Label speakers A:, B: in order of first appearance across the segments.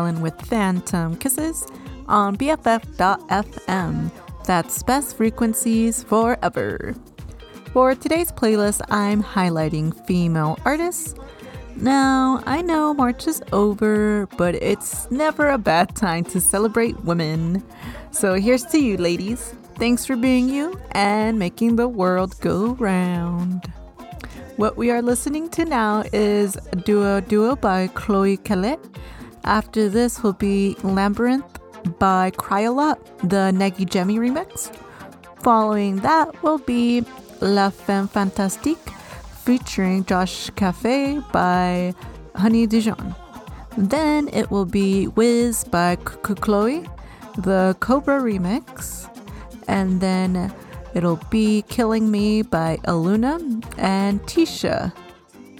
A: Helen, with Phantom Kisses on BFF.fm. That's best frequencies forever. For today's playlist, I'm highlighting female artists. Now, I know March is over, but it's never a bad time to celebrate women. So here's to you, ladies. Thanks for being you and making the world go round. What we are listening to now is Dou Dou by Chloe Caillet. After this will be Labyrinth by Cryalot, the Neggy Gemmy remix. Following that will be La Femme Fantastique featuring Josh Caffe by Honey Dijon. Then it will be WIZZ by Chloe, the COBRAH remix. And then It'll be Killing Me by Aluna and TSHA.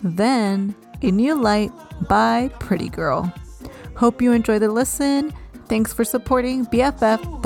A: Then A New Light by Pretty Girl. Hope you enjoy the listen. Thanks for supporting BFF.fm.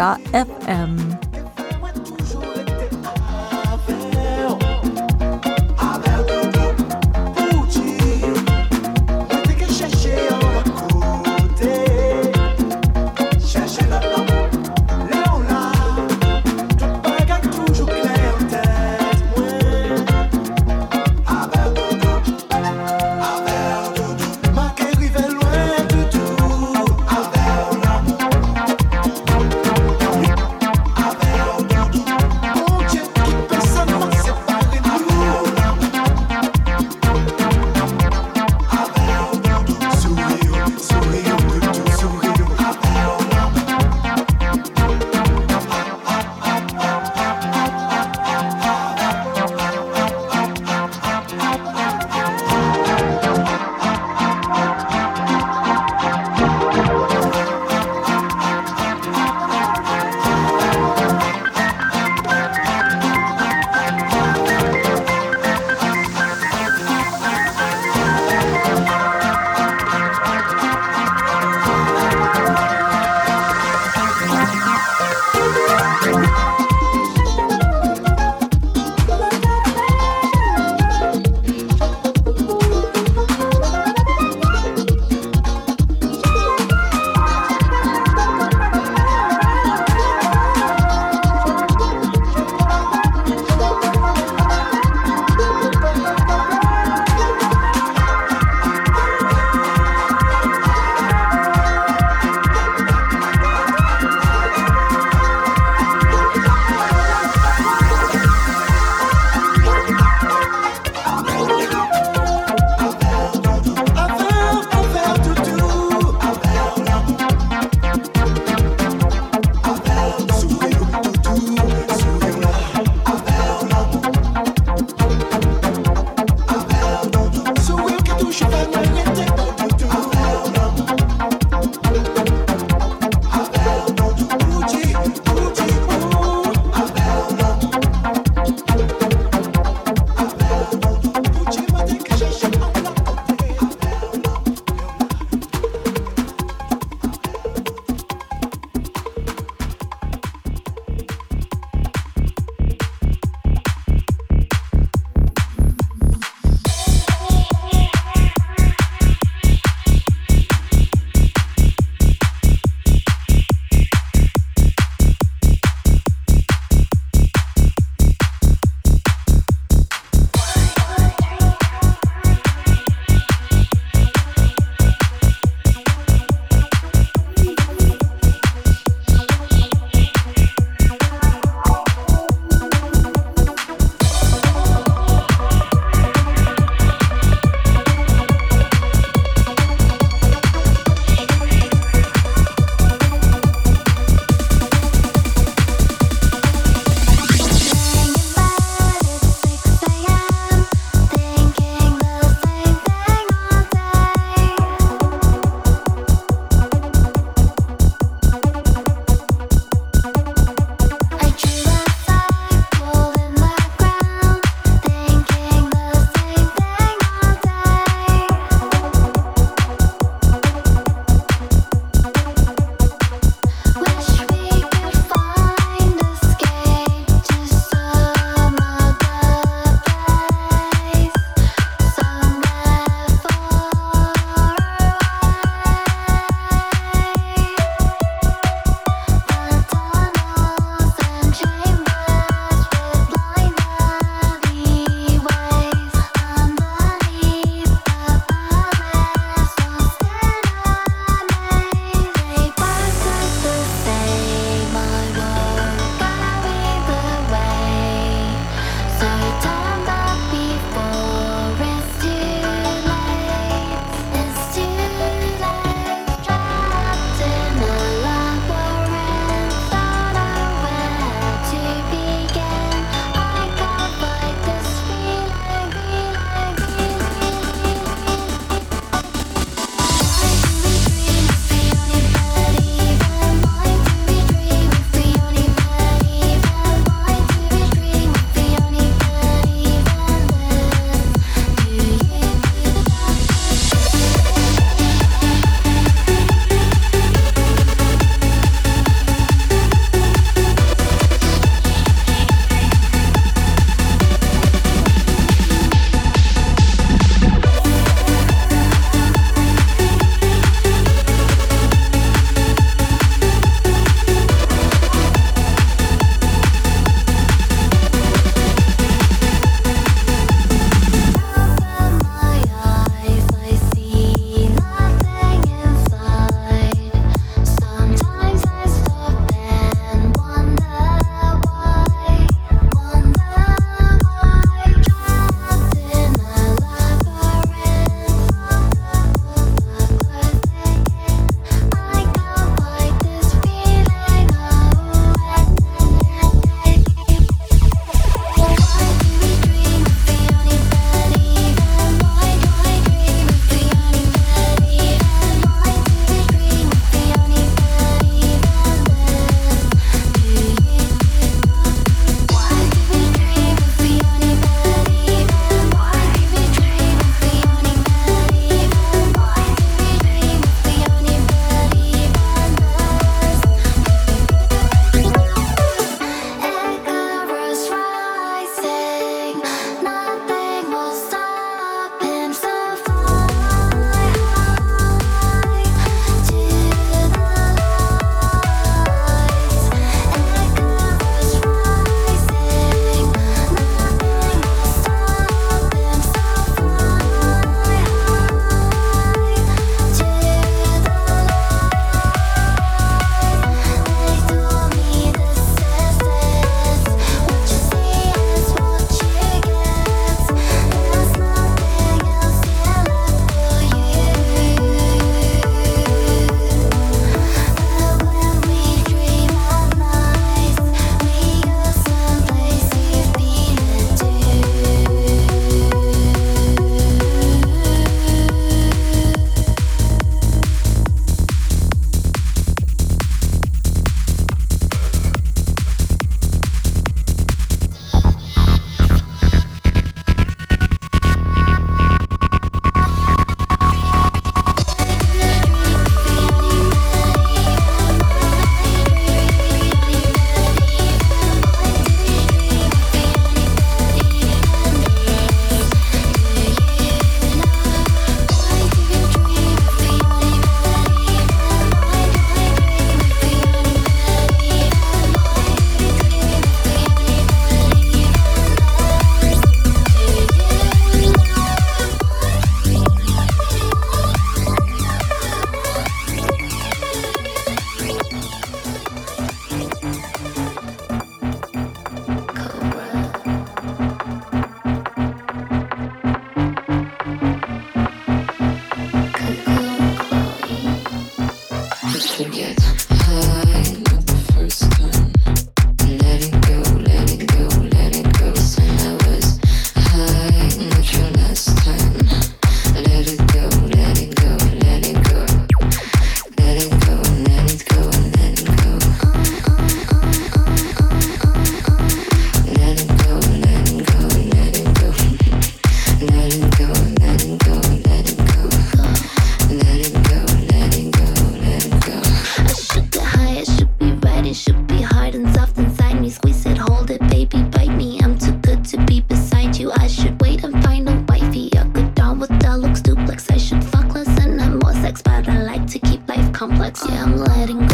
B: complex, yeah, I'm letting go.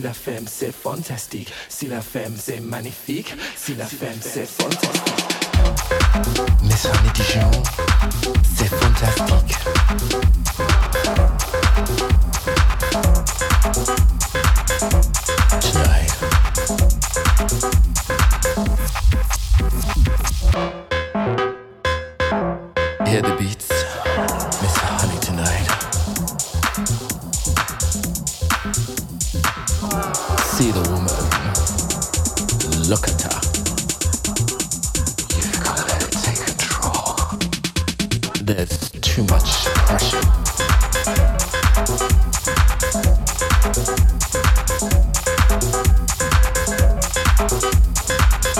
B: Si la femme c'est fantastique,
C: si la femme c'est
D: magnifique, si la femme c'est fantastique. Mes amis Dijon.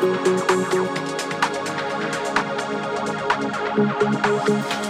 D: thank you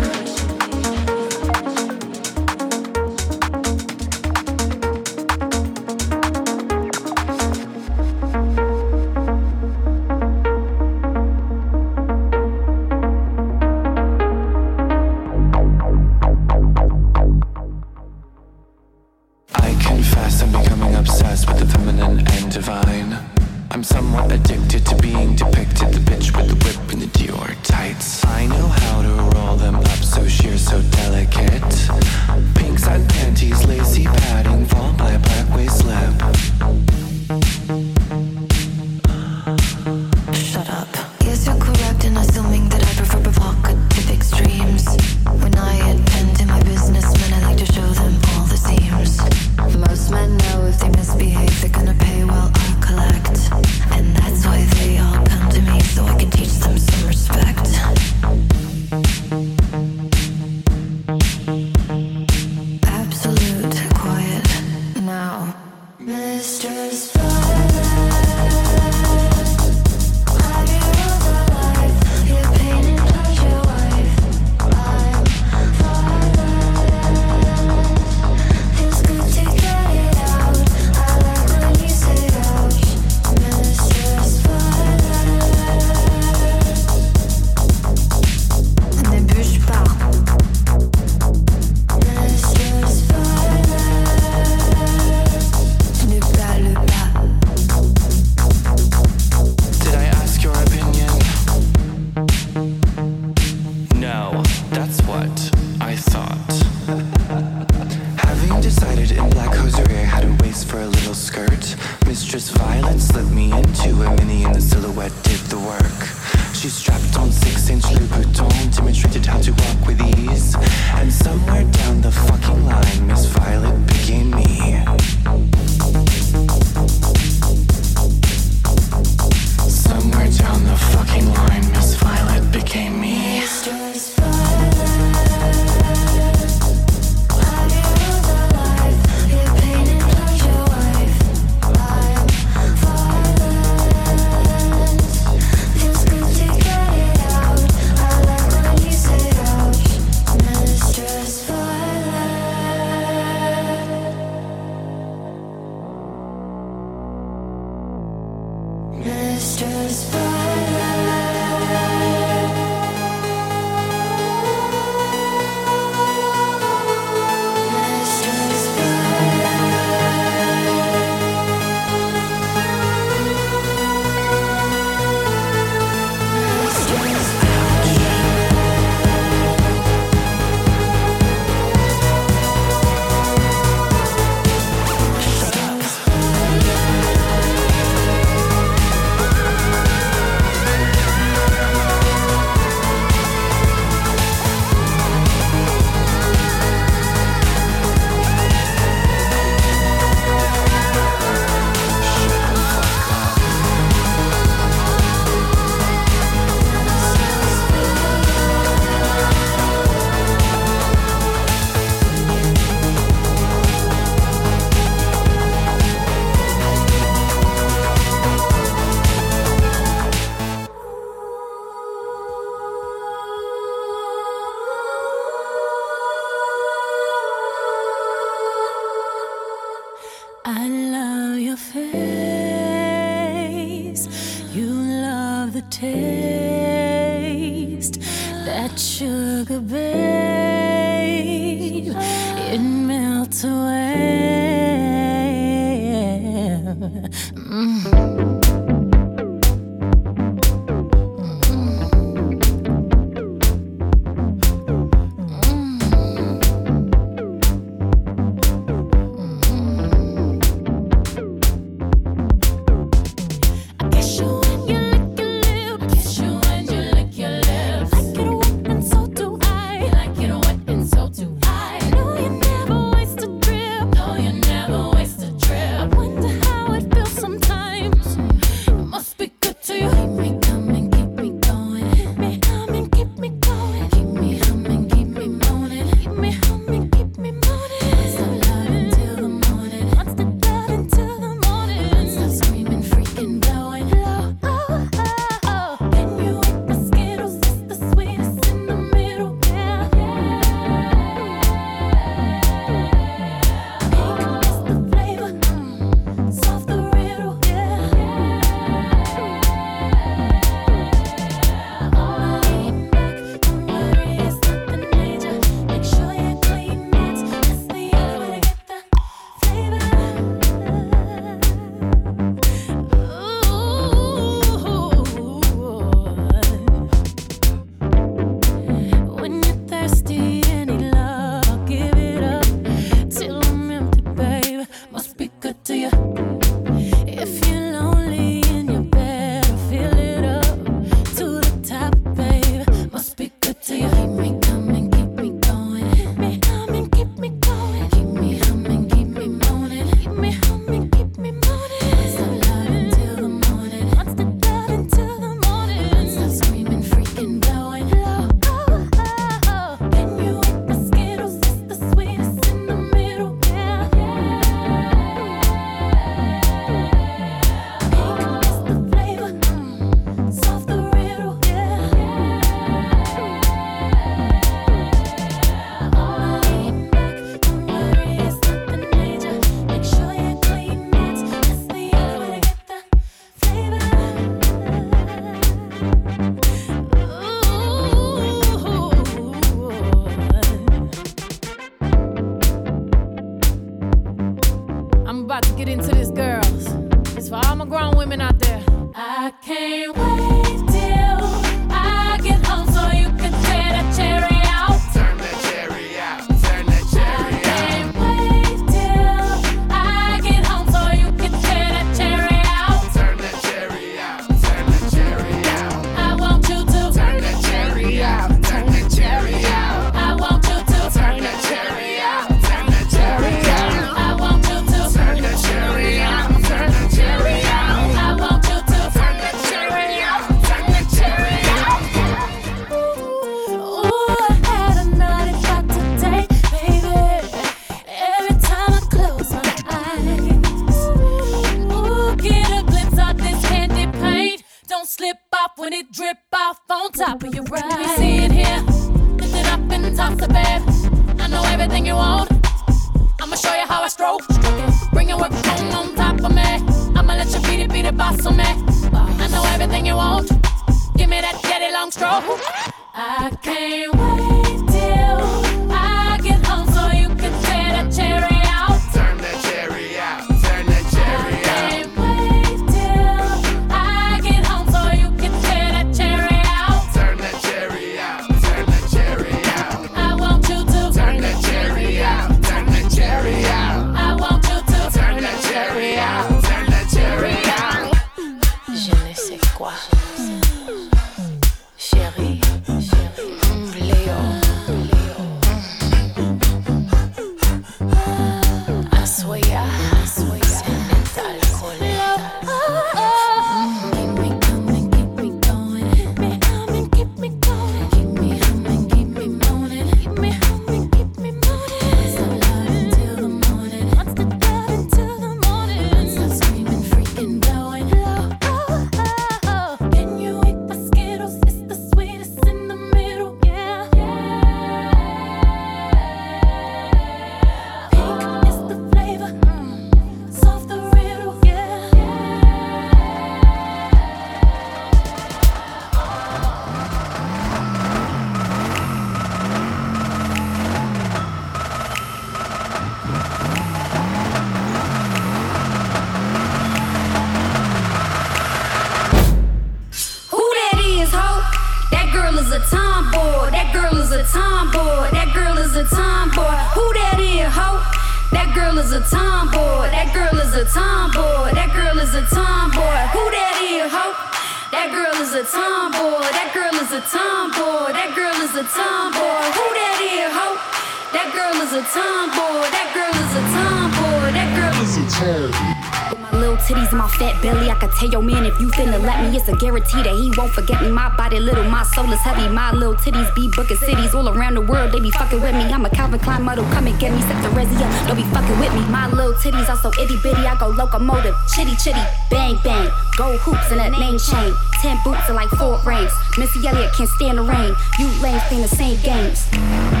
E: tomboy. That girl is a tomboy. That girl is a tomboy.
F: My little titties, my fat belly. I could tell your man if you finna let me, it's a guarantee that he won't forget me. My body little, my soul is heavy. My little titties be booking cities all around the world. They be fucking with me. I'm a Calvin Klein model. Come and get me, set the resi up. Don't be fucking with me. My little titties are so itty bitty. I go locomotive, chitty chitty, bang bang. Gold hoops and a name chain. Ten boots and like four rings. Missy Elliott can't stand the rain. You lames think the same games.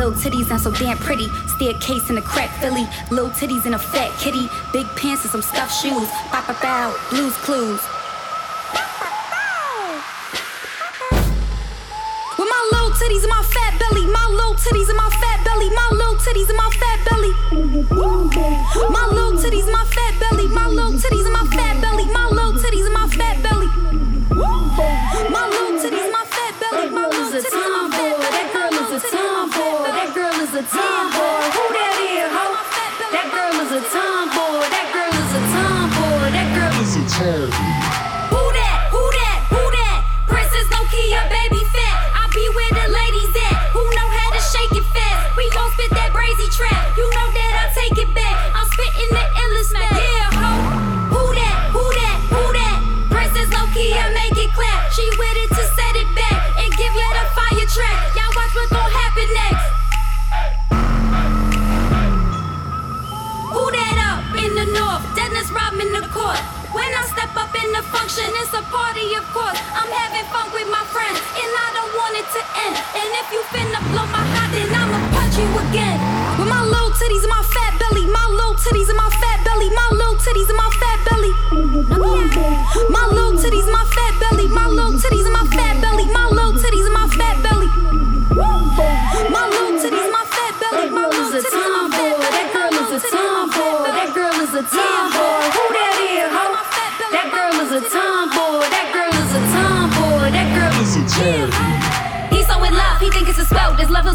F: Little titties, not so damn pretty. Staircase in a crack Philly. Little titties in a fat kitty. Big pants and some stuffed shoes. Papa bow, blues clues. With my little titties and my fat belly. My little titties and my fat belly. My little titties and my fat belly. My little titties and my fat belly. My little titties and my fat belly. My
E: tomboy. Who that is. That girl is a tomboy. That girl is a tomboy. That girl is a tomboy. to end. And if you finna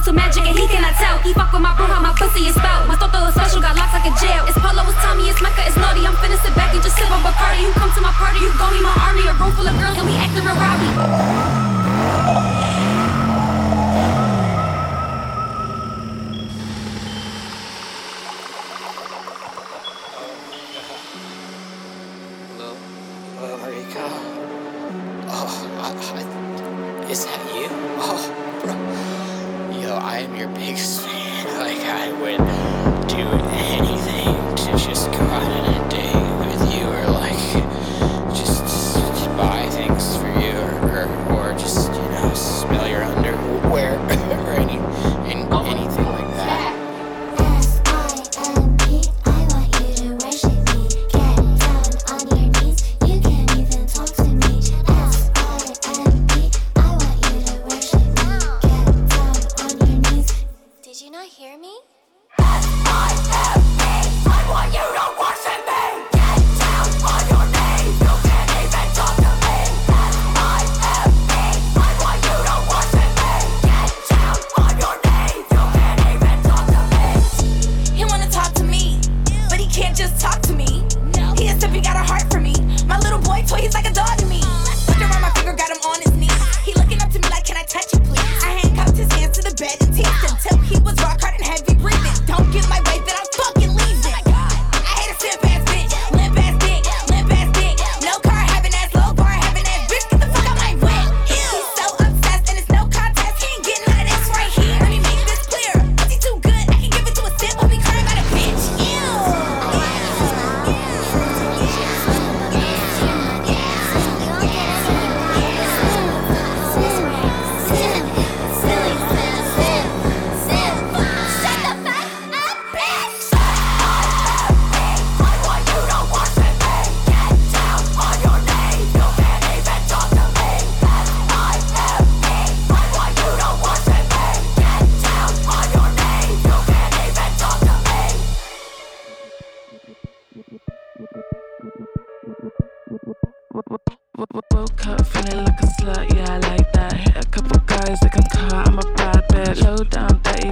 F: So some magic and he cannot tell. He fuck with my bro, how my pussy is spelled.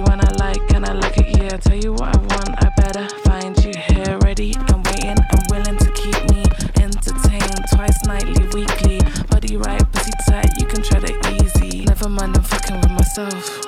F: when I like and
C: I like it, yeah. Tell you
G: what I want, I better find you
H: here ready. I'm waiting, I'm willing to
I: keep me entertained twice nightly, weekly. Body right, pussy tight, you can try it easy. Never mind, I'm fucking with myself.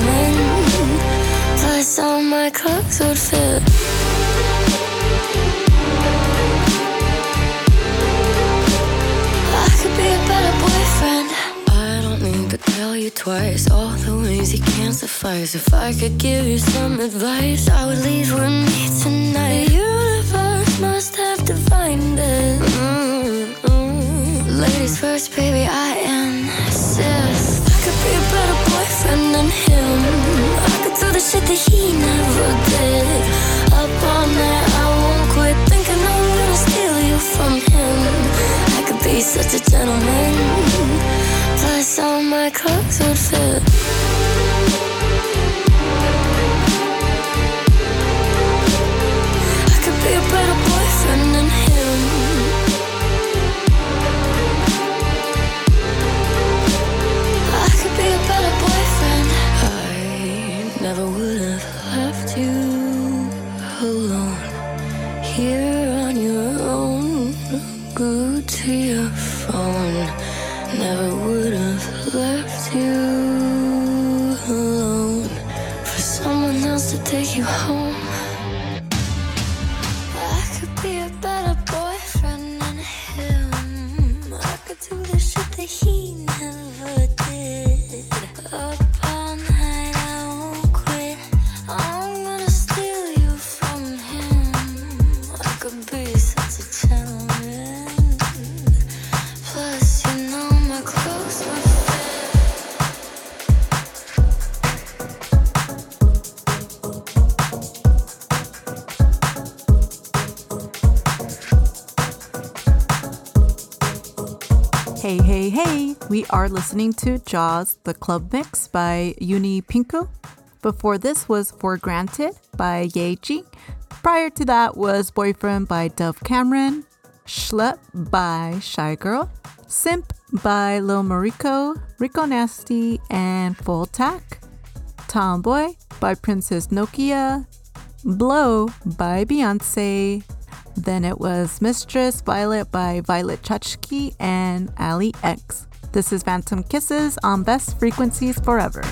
J: Gentleman. Plus, all my clothes would fit. I could be a better boyfriend. I don't need the tell you twice all the ways you can't suffice. If I could give you some advice, I would leave with me tonight. The universe must have divined it. Mm-mm. Ladies first, baby, I am I a him. I could do the shit that he never did. Up all night, I won't quit thinking I'm gonna steal you from him. I could be such a gentleman. Plus, all my clothes would fit.
A: Are listening to Jaws, the club mix by Uni Pinku. Before this was For Granted by Yaeji. Prior to that was Boyfriend by Dove Cameron, Schlep by Shygirl, Simp by Lil Mariko, Rico Nasty, and Full Tac. Tomboy by Princess Nokia, Blow by Beyonce. Then it was Mistress Violet by Violet Chachki and Allie X. This is Phantom Kisses on Best Frequencies Forever.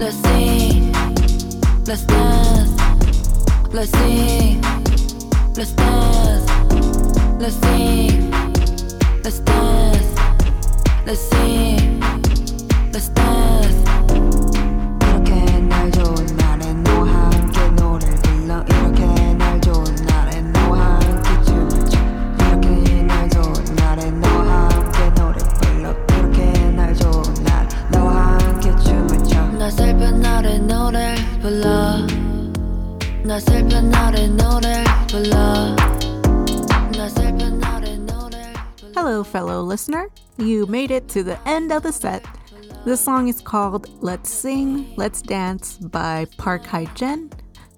K: Let's sing. Let's dance. Let's sing. Let's dance. Let's sing. Let's dance. Let's sing.
A: Listener. You made it to the end of the set. This song is called Let's Sing, Let's Dance by Park Hye Jin.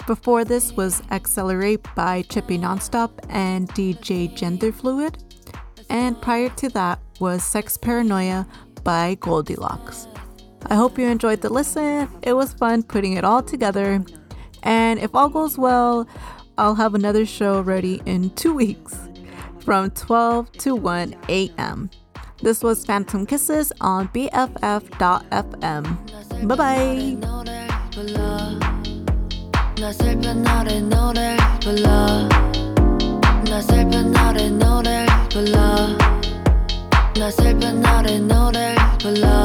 A: Before this was Accelerate by Chippy Nonstop and DJ Gender Fluid. And prior to that was Sex Paranoia by Goldilocks. I hope you enjoyed the listen. It was fun putting it all together. And if all goes well, I'll have another show ready in two weeks from 12 to 1 a.m. This was Phantom Kisses on BFF.fm. Bye bye.
K: 불러